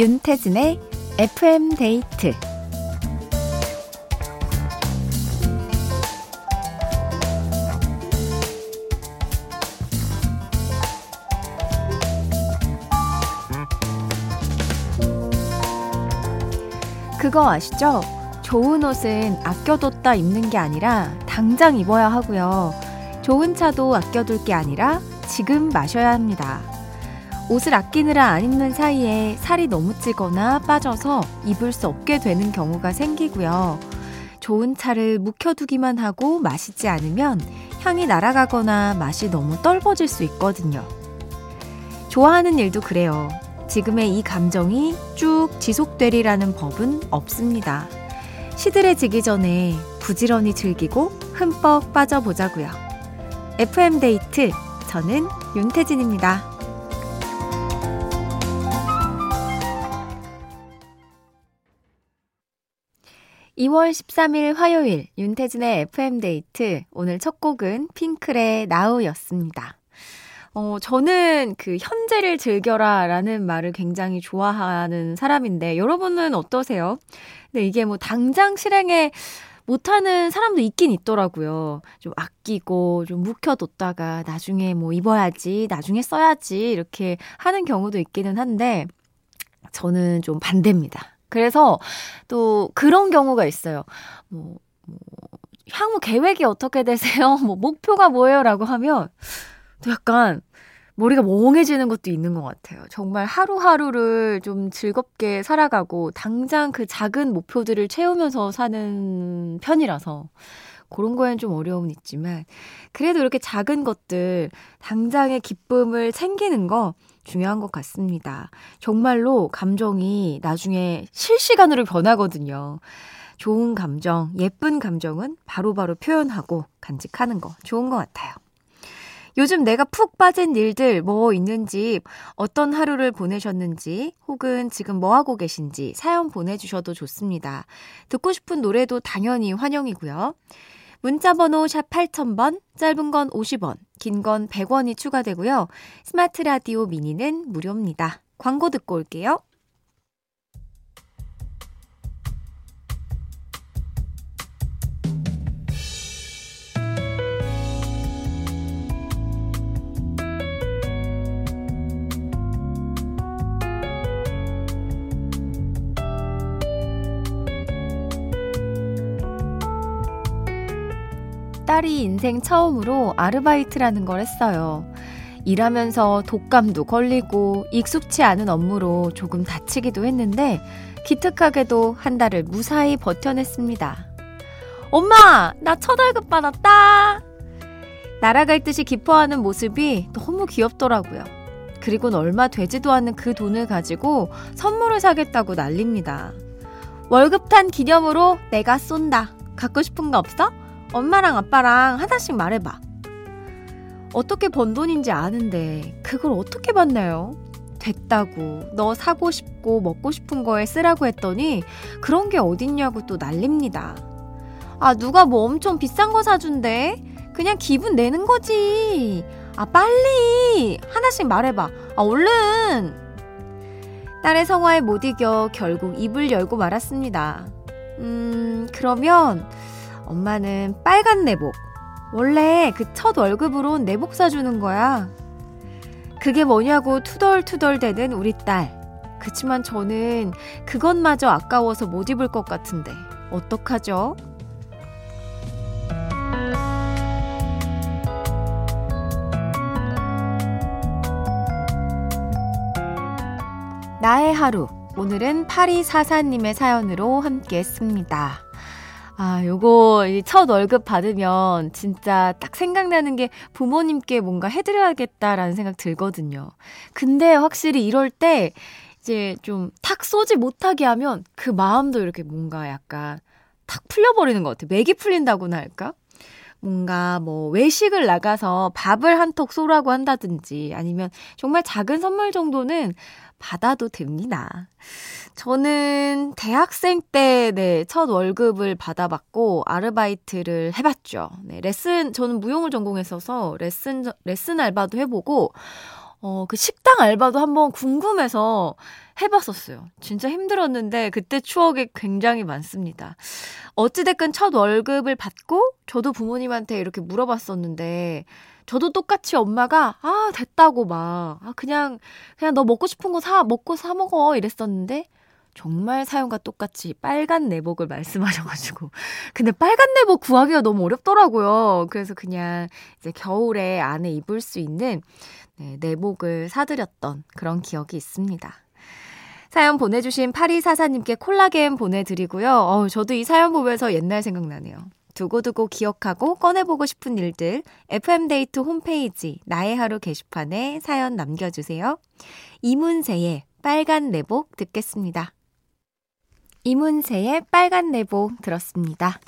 윤태진의 FM 데이트 그거 아시죠? 좋은 옷은 아껴뒀다 입는 게 아니라 당장 입어야 하고요. 좋은 차도 아껴둘 게 아니라 지금 마셔야 합니다. 옷을 아끼느라 안 입는 사이에 살이 너무 찌거나 빠져서 입을 수 없게 되는 경우가 생기고요. 좋은 차를 묵혀두기만 하고 마시지 않으면 향이 날아가거나 맛이 너무 떫어질 수 있거든요. 좋아하는 일도 그래요. 지금의 이 감정이 쭉 지속되리라는 법은 없습니다. 시들해지기 전에 부지런히 즐기고 흠뻑 빠져보자고요. FM데이트, 저는 윤태진입니다. 2월 13일 화요일 윤태진의 FM데이트 오늘 첫 곡은 핑클의 나우였습니다. 어, 저는 그 현재를 즐겨라 라는 말을 굉장히 좋아하는 사람인데 여러분은 어떠세요? 근데 이게 뭐 당장 실행에 못하는 사람도 있긴 있더라고요. 좀 아끼고 좀 묵혀뒀다가 나중에 뭐 입어야지, 나중에 써야지 이렇게 하는 경우도 있기는 한데 저는 좀 반대입니다. 그래서 또 그런 경우가 있어요. 뭐, 뭐 향후 계획이 어떻게 되세요? 뭐 목표가 뭐예요? 라고 하면 또 약간 머리가 멍해지는 것도 있는 것 같아요. 정말 하루하루를 좀 즐겁게 살아가고 당장 그 작은 목표들을 채우면서 사는 편이라서 그런 거엔 좀 어려움은 있지만 그래도 이렇게 작은 것들 당장의 기쁨을 챙기는 거 중요한 것 같습니다. 정말로 감정이 나중에 실시간으로 변하거든요. 좋은 감정, 예쁜 감정은 바로바로 바로 표현하고 간직하는 거 좋은 것 같아요. 요즘 내가 푹 빠진 일들 뭐 있는지, 어떤 하루를 보내셨는지, 혹은 지금 뭐 하고 계신지 사연 보내주셔도 좋습니다. 듣고 싶은 노래도 당연히 환영이고요. 문자번호 샵 8000번, 짧은 건 50원, 긴 건 100원이 추가되고요. 스마트 라디오 미니는 무료입니다. 광고 듣고 올게요. 딸이 인생 처음으로 아르바이트라는 걸 했어요. 일하면서 독감도 걸리고 익숙치 않은 업무로 조금 다치기도 했는데 기특하게도 한 달을 무사히 버텨냈습니다. 엄마! 나 첫 월급 받았다! 날아갈 듯이 기뻐하는 모습이 너무 귀엽더라고요. 그리고는 얼마 되지도 않는 그 돈을 가지고 선물을 사겠다고 난립니다. 월급 탄 기념으로 내가 쏜다. 갖고 싶은 거 없어? 엄마랑 아빠랑 하나씩 말해봐. 어떻게 번 돈인지 아는데 그걸 어떻게 받나요? 됐다고 너 사고 싶고 먹고 싶은 거에 쓰라고 했더니 그런 게 어딨냐고 또 난립니다. 아 누가 뭐 엄청 비싼 거 사준대? 그냥 기분 내는 거지. 아 빨리 하나씩 말해봐. 아 얼른. 딸의 성화에 못 이겨 결국 입을 열고 말았습니다. 음 그러면 엄마는 빨간 내복. 원래 그 첫 월급으로 내복 사주는 거야. 그게 뭐냐고 투덜투덜 대는 우리 딸. 그치만 저는 그것마저 아까워서 못 입을 것 같은데, 어떡하죠? 나의 하루. 오늘은 8244님의 사연으로 함께 했습니다. 아, 요거 첫 월급 받으면 진짜 딱 생각나는 게 부모님께 뭔가 해드려야겠다라는 생각 들거든요. 근데 확실히 이럴 때 이제 좀 탁 쏘지 못하게 하면 그 마음도 이렇게 뭔가 약간 탁 풀려버리는 것 같아요. 맥이 풀린다고나 할까? 뭔가 뭐 외식을 나가서 밥을 한 턱 쏘라고 한다든지 아니면 정말 작은 선물 정도는 받아도 됩니다. 저는 대학생 때, 네, 첫 월급을 받아봤고, 아르바이트를 해봤죠. 네, 레슨, 저는 무용을 전공했어서 레슨, 레슨 알바도 해보고, 어, 그 식당 알바도 한번 궁금해서 해봤었어요. 진짜 힘들었는데 그때 추억이 굉장히 많습니다. 어찌됐건 첫 월급을 받고 저도 부모님한테 이렇게 물어봤었는데 저도 똑같이 엄마가 아 됐다고 막 아, 그냥 그냥 너 먹고 싶은 거 사 먹고 사 먹어 이랬었는데 정말 사연과 똑같이 빨간 내복을 말씀하셔가지고. 근데 빨간 내복 구하기가 너무 어렵더라고요. 그래서 그냥 이제 겨울에 안에 입을 수 있는 네, 내복을 사드렸던 그런 기억이 있습니다. 사연 보내주신 8244님께 콜라겐 보내드리고요. 어 저도 이 사연 보면서 옛날 생각나네요. 두고두고 기억하고 꺼내보고 싶은 일들 FM데이트 홈페이지 나의 하루 게시판에 사연 남겨주세요. 이문세의 빨간 내복 듣겠습니다. 이문세의 빨간 내복 들었습니다.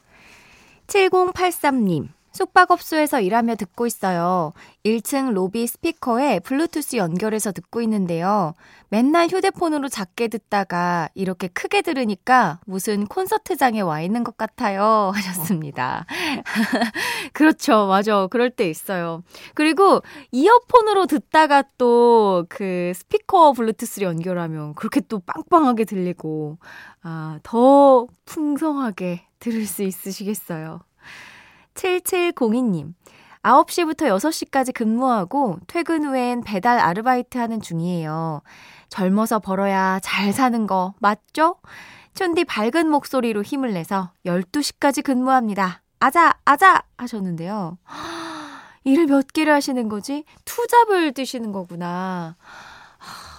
7083님, 숙박업소에서 일하며 듣고 있어요. 1층 로비 스피커에 블루투스 연결해서 듣고 있는데요. 맨날 휴대폰으로 작게 듣다가 이렇게 크게 들으니까 무슨 콘서트장에 와 있는 것 같아요. 하셨습니다. 그렇죠. 맞아. 그럴 때 있어요. 그리고 이어폰으로 듣다가 또 그 스피커 블루투스를 연결하면 그렇게 또 빵빵하게 들리고, 아, 더 풍성하게 들을 수 있으시겠어요. 7702님. 9시부터 6시까지 근무하고 퇴근 후엔 배달 아르바이트 하는 중이에요. 젊어서 벌어야 잘 사는 거 맞죠? 촌디 밝은 목소리로 힘을 내서 12시까지 근무합니다. 아자, 아자! 하셨는데요. 일을 몇 개를 하시는 거지? 투잡을 뛰시는 거구나.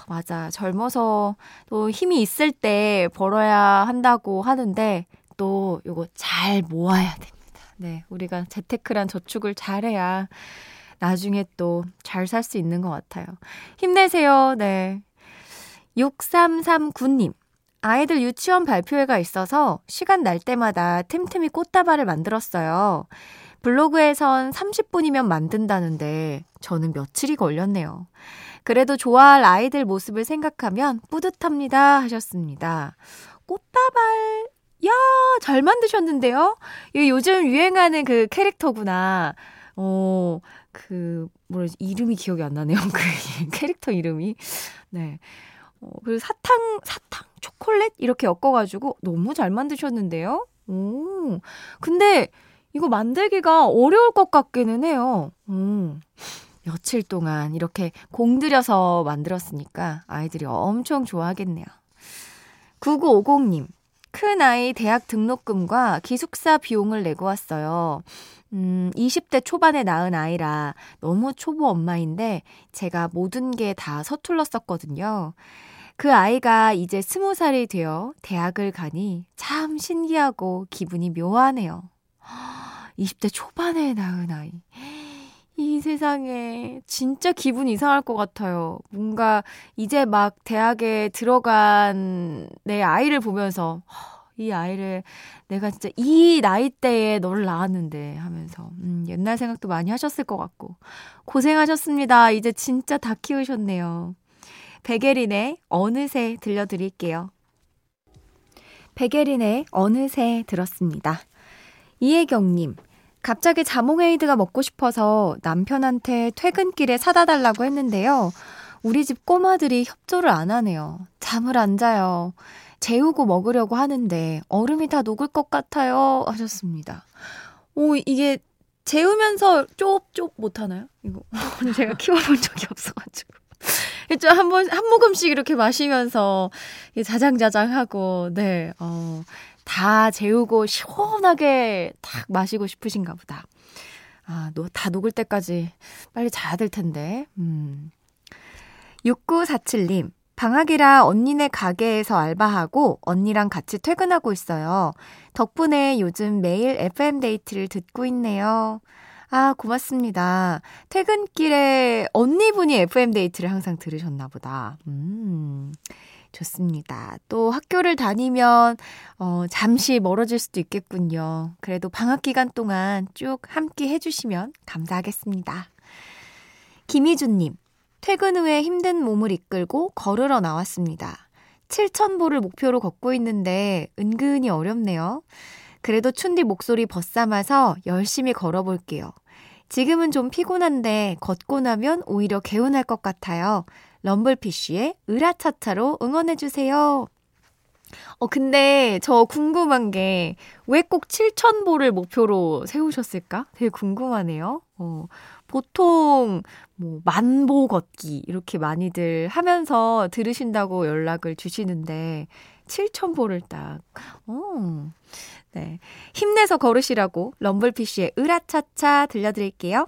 맞아. 젊어서 또 힘이 있을 때 벌어야 한다고 하는데 또 요거 잘 모아야 됩니다. 네, 우리가 재테크란 저축을 잘해야 나중에 또 잘 살 수 있는 것 같아요. 힘내세요. 네. 6339님. 아이들 유치원 발표회가 있어서 시간 날 때마다 틈틈이 꽃다발을 만들었어요. 블로그에선 30분이면 만든다는데 저는 며칠이 걸렸네요. 그래도 좋아할 아이들 모습을 생각하면 뿌듯합니다 하셨습니다. 꽃다발 야, 잘 만드셨는데요? 이 요즘 유행하는 그 캐릭터구나. 어, 그, 뭐라 지, 이름이 기억이 안 나네요. 그 캐릭터 이름이. 네. 어, 그리고 사탕, 사탕, 초콜릿? 이렇게 엮어가지고 너무 잘 만드셨는데요? 오. 근데 이거 만들기가 어려울 것 같기는 해요. 음. 며칠 동안 이렇게 공들여서 만들었으니까 아이들이 엄청 좋아하겠네요. 9950님. 큰 아이 대학 등록금과 기숙사 비용을 내고 왔어요. 음, 20대 초반에 낳은 아이라 너무 초보 엄마인데 제가 모든 게 다 서툴렀었거든요. 그 아이가 이제 스무 살이 되어 대학을 가니 참 신기하고 기분이 묘하네요. 20대 초반에 낳은 아이. 이 세상에 진짜 기분 이상할 것 같아요. 뭔가 이제 막 대학에 들어간 내 아이를 보면서 이 아이를 내가 진짜 이 나이대에 너를 낳았는데 하면서 음, 옛날 생각도 많이 하셨을 것 같고 고생하셨습니다. 이제 진짜 다 키우셨네요. 베게린의 어느새 들려드릴게요. 베게린의 어느새 들었습니다. 이혜경님, 갑자기 자몽에이드가 먹고 싶어서 남편한테 퇴근길에 사다 달라고 했는데요. 우리 집 꼬마들이 협조를 안 하네요. 잠을 안 자요. 재우고 먹으려고 하는데 얼음이 다 녹을 것 같아요. 하셨습니다. 오, 이게 재우면서 쪽쪽 못 하나요? 이거. 제가 키워본 적이 없어가지고. 좀 한 번, 한 모금씩 이렇게 마시면서 자장자장하고, 네, 어, 다 재우고 시원하게 탁 마시고 싶으신가 보다. 아, 노, 다 녹을 때까지 빨리 자야 될 텐데. 음. 6947님, 방학이라 언니네 가게에서 알바하고 언니랑 같이 퇴근하고 있어요. 덕분에 요즘 매일 FM데이트를 듣고 있네요. 아, 고맙습니다. 퇴근길에 언니분이 FM데이트를 항상 들으셨나 보다. 음. 좋습니다. 또 학교를 다니면, 어, 잠시 멀어질 수도 있겠군요. 그래도 방학 기간 동안 쭉 함께 해주시면 감사하겠습니다. 김희준님, 퇴근 후에 힘든 몸을 이끌고 걸으러 나왔습니다. 7,000보를 목표로 걷고 있는데 은근히 어렵네요. 그래도 춘디 목소리 벗삼아서 열심히 걸어볼게요. 지금은 좀 피곤한데 걷고 나면 오히려 개운할 것 같아요. 럼블피쉬의 으라차차로 응원해주세요. 어, 근데 저 궁금한 게 왜 꼭 7,000보를 목표로 세우셨을까? 되게 궁금하네요. 어, 보통 뭐 만보 걷기 이렇게 많이들 하면서 들으신다고 연락을 주시는데 7,000보를 딱. 어. 네. 힘내서 걸으시라고 럼블피쉬의 으라차차 들려드릴게요.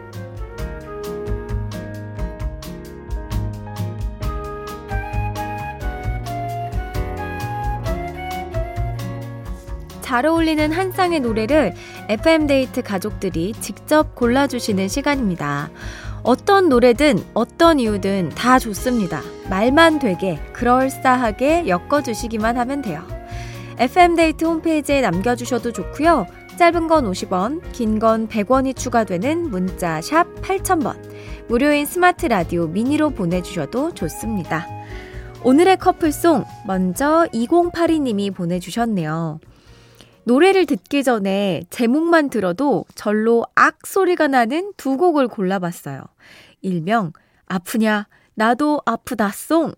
잘 어울리는 한 쌍의 노래를 FM데이트 가족들이 직접 골라주시는 시간입니다. 어떤 노래든 어떤 이유든 다 좋습니다. 말만 되게 그럴싸하게 엮어주시기만 하면 돼요. FM데이트 홈페이지에 남겨주셔도 좋고요. 짧은 건 50원, 긴 건 100원이 추가되는 문자 샵 8000번, 무료인 스마트 라디오 미니로 보내주셔도 좋습니다. 오늘의 커플송 먼저 2082님이 보내주셨네요. 노래를 듣기 전에 제목만 들어도 절로 악 소리가 나는 두 곡을 골라봤어요. 일명 아프냐 나도 아프다 송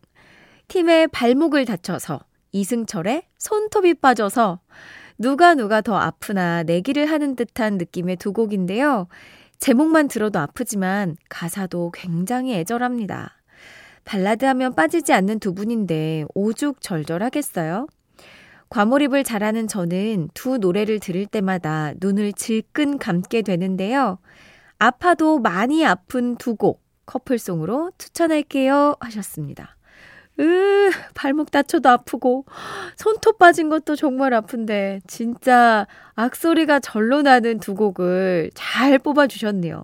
팀의 발목을 다쳐서 이승철의 손톱이 빠져서 누가 누가 더 아프나 내기를 하는 듯한 느낌의 두 곡인데요. 제목만 들어도 아프지만 가사도 굉장히 애절합니다. 발라드 하면 빠지지 않는 두 분인데 오죽 절절하겠어요? 과몰입을 잘하는 저는 두 노래를 들을 때마다 눈을 질끈 감게 되는데요. 아파도 많이 아픈 두 곡 커플송으로 추천할게요 하셨습니다. 으, 발목 다쳐도 아프고, 손톱 빠진 것도 정말 아픈데, 진짜 악소리가 절로 나는 두 곡을 잘 뽑아주셨네요.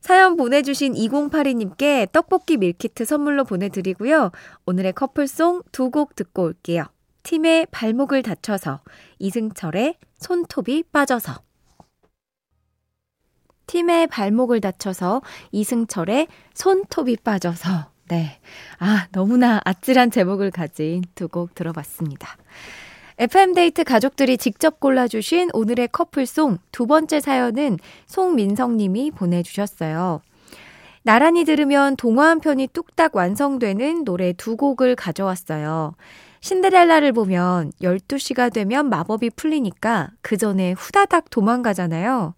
사연 보내주신 2082님께 떡볶이 밀키트 선물로 보내드리고요. 오늘의 커플송 두 곡 듣고 올게요. 팀의 발목을 다쳐서 이승철의 손톱이 빠져서 팀의 발목을 다쳐서 이승철의 손톱이 빠져서 네. 아, 너무나 아찔한 제목을 가진 두 곡 들어봤습니다. FM데이트 가족들이 직접 골라주신 오늘의 커플송 두 번째 사연은 송민성 님이 보내주셨어요. 나란히 들으면 동화 한 편이 뚝딱 완성되는 노래 두 곡을 가져왔어요. 신데렐라를 보면 12시가 되면 마법이 풀리니까 그 전에 후다닥 도망가잖아요.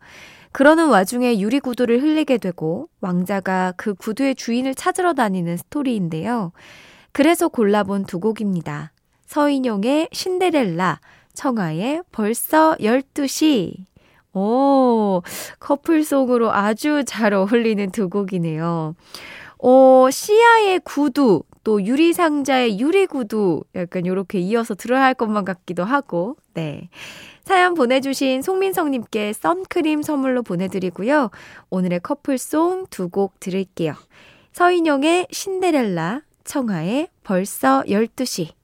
그러는 와중에 유리 구두를 흘리게 되고 왕자가 그 구두의 주인을 찾으러 다니는 스토리인데요. 그래서 골라본 두 곡입니다. 서인용의 신데렐라, 청하의 벌써 12시. 오, 커플송으로 아주 잘 어울리는 두 곡이네요. 어, 시아의 구두, 또 유리 상자의 유리 구두 약간 요렇게 이어서 들어야 할 것만 같기도 하고, 네. 사연 보내주신 송민성님께 선크림 선물로 보내드리고요. 오늘의 커플송 두 곡 들을게요. 서인영의 신데렐라, 청하의 벌써 12시.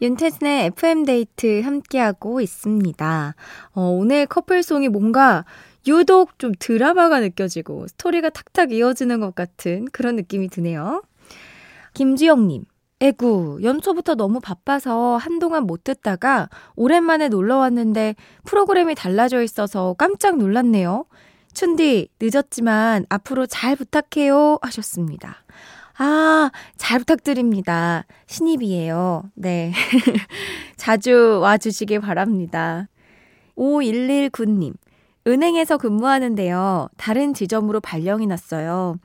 윤태진의 FM데이트 함께하고 있습니다. 어, 오늘 커플송이 뭔가 유독 좀 드라마가 느껴지고 스토리가 탁탁 이어지는 것 같은 그런 느낌이 드네요. 김지영님, 에구, 연초부터 너무 바빠서 한동안 못 듣다가 오랜만에 놀러 왔는데 프로그램이 달라져 있어서 깜짝 놀랐네요. 춘디, 늦었지만 앞으로 잘 부탁해요. 하셨습니다. 아, 잘 부탁드립니다. 신입이에요. 네. 자주 와주시길 바랍니다. 5119님. 은행에서 근무하는데요. 다른 지점으로 발령이 났어요.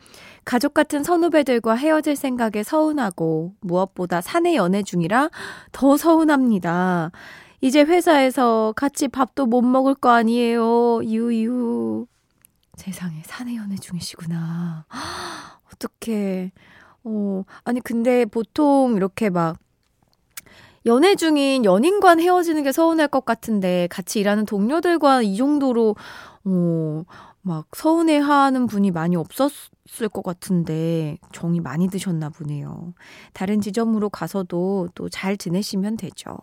가족 같은 선후배들과 헤어질 생각에 서운하고 무엇보다 사내 연애 중이라 더 서운합니다. 이제 회사에서 같이 밥도 못 먹을 거 아니에요. 유유. 세상에 사내 연애 중이시구나. 어떡해. 어, 아니 근데 보통 이렇게 막 연애 중인 연인과 헤어지는 게 서운할 것 같은데 같이 일하는 동료들과 이 정도로 어, 막 서운해 하는 분이 많이 없었을 것 같은데 정이 많이 드셨나 보네요. 다른 지점으로 가서도 또 잘 지내시면 되죠.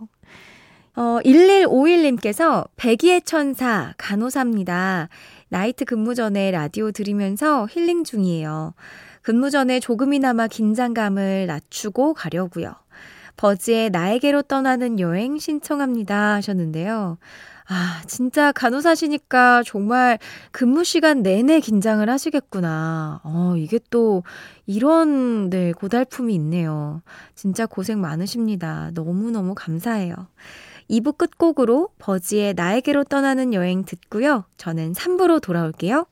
어, 1151님께서 백이의 천사 간호사입니다. 나이트 근무 전에 라디오 들으면서 힐링 중이에요. 근무 전에 조금이나마 긴장감을 낮추고 가려고요. 버즈의 나에게로 떠나는 여행 신청합니다 하셨는데요. 아, 진짜 간호사시니까 정말 근무 시간 내내 긴장을 하시겠구나. 어, 이게 또 이런, 네, 고달픔이 있네요. 진짜 고생 많으십니다. 너무너무 감사해요. 2부 끝곡으로 버지의 나에게로 떠나는 여행 듣고요. 저는 3부로 돌아올게요.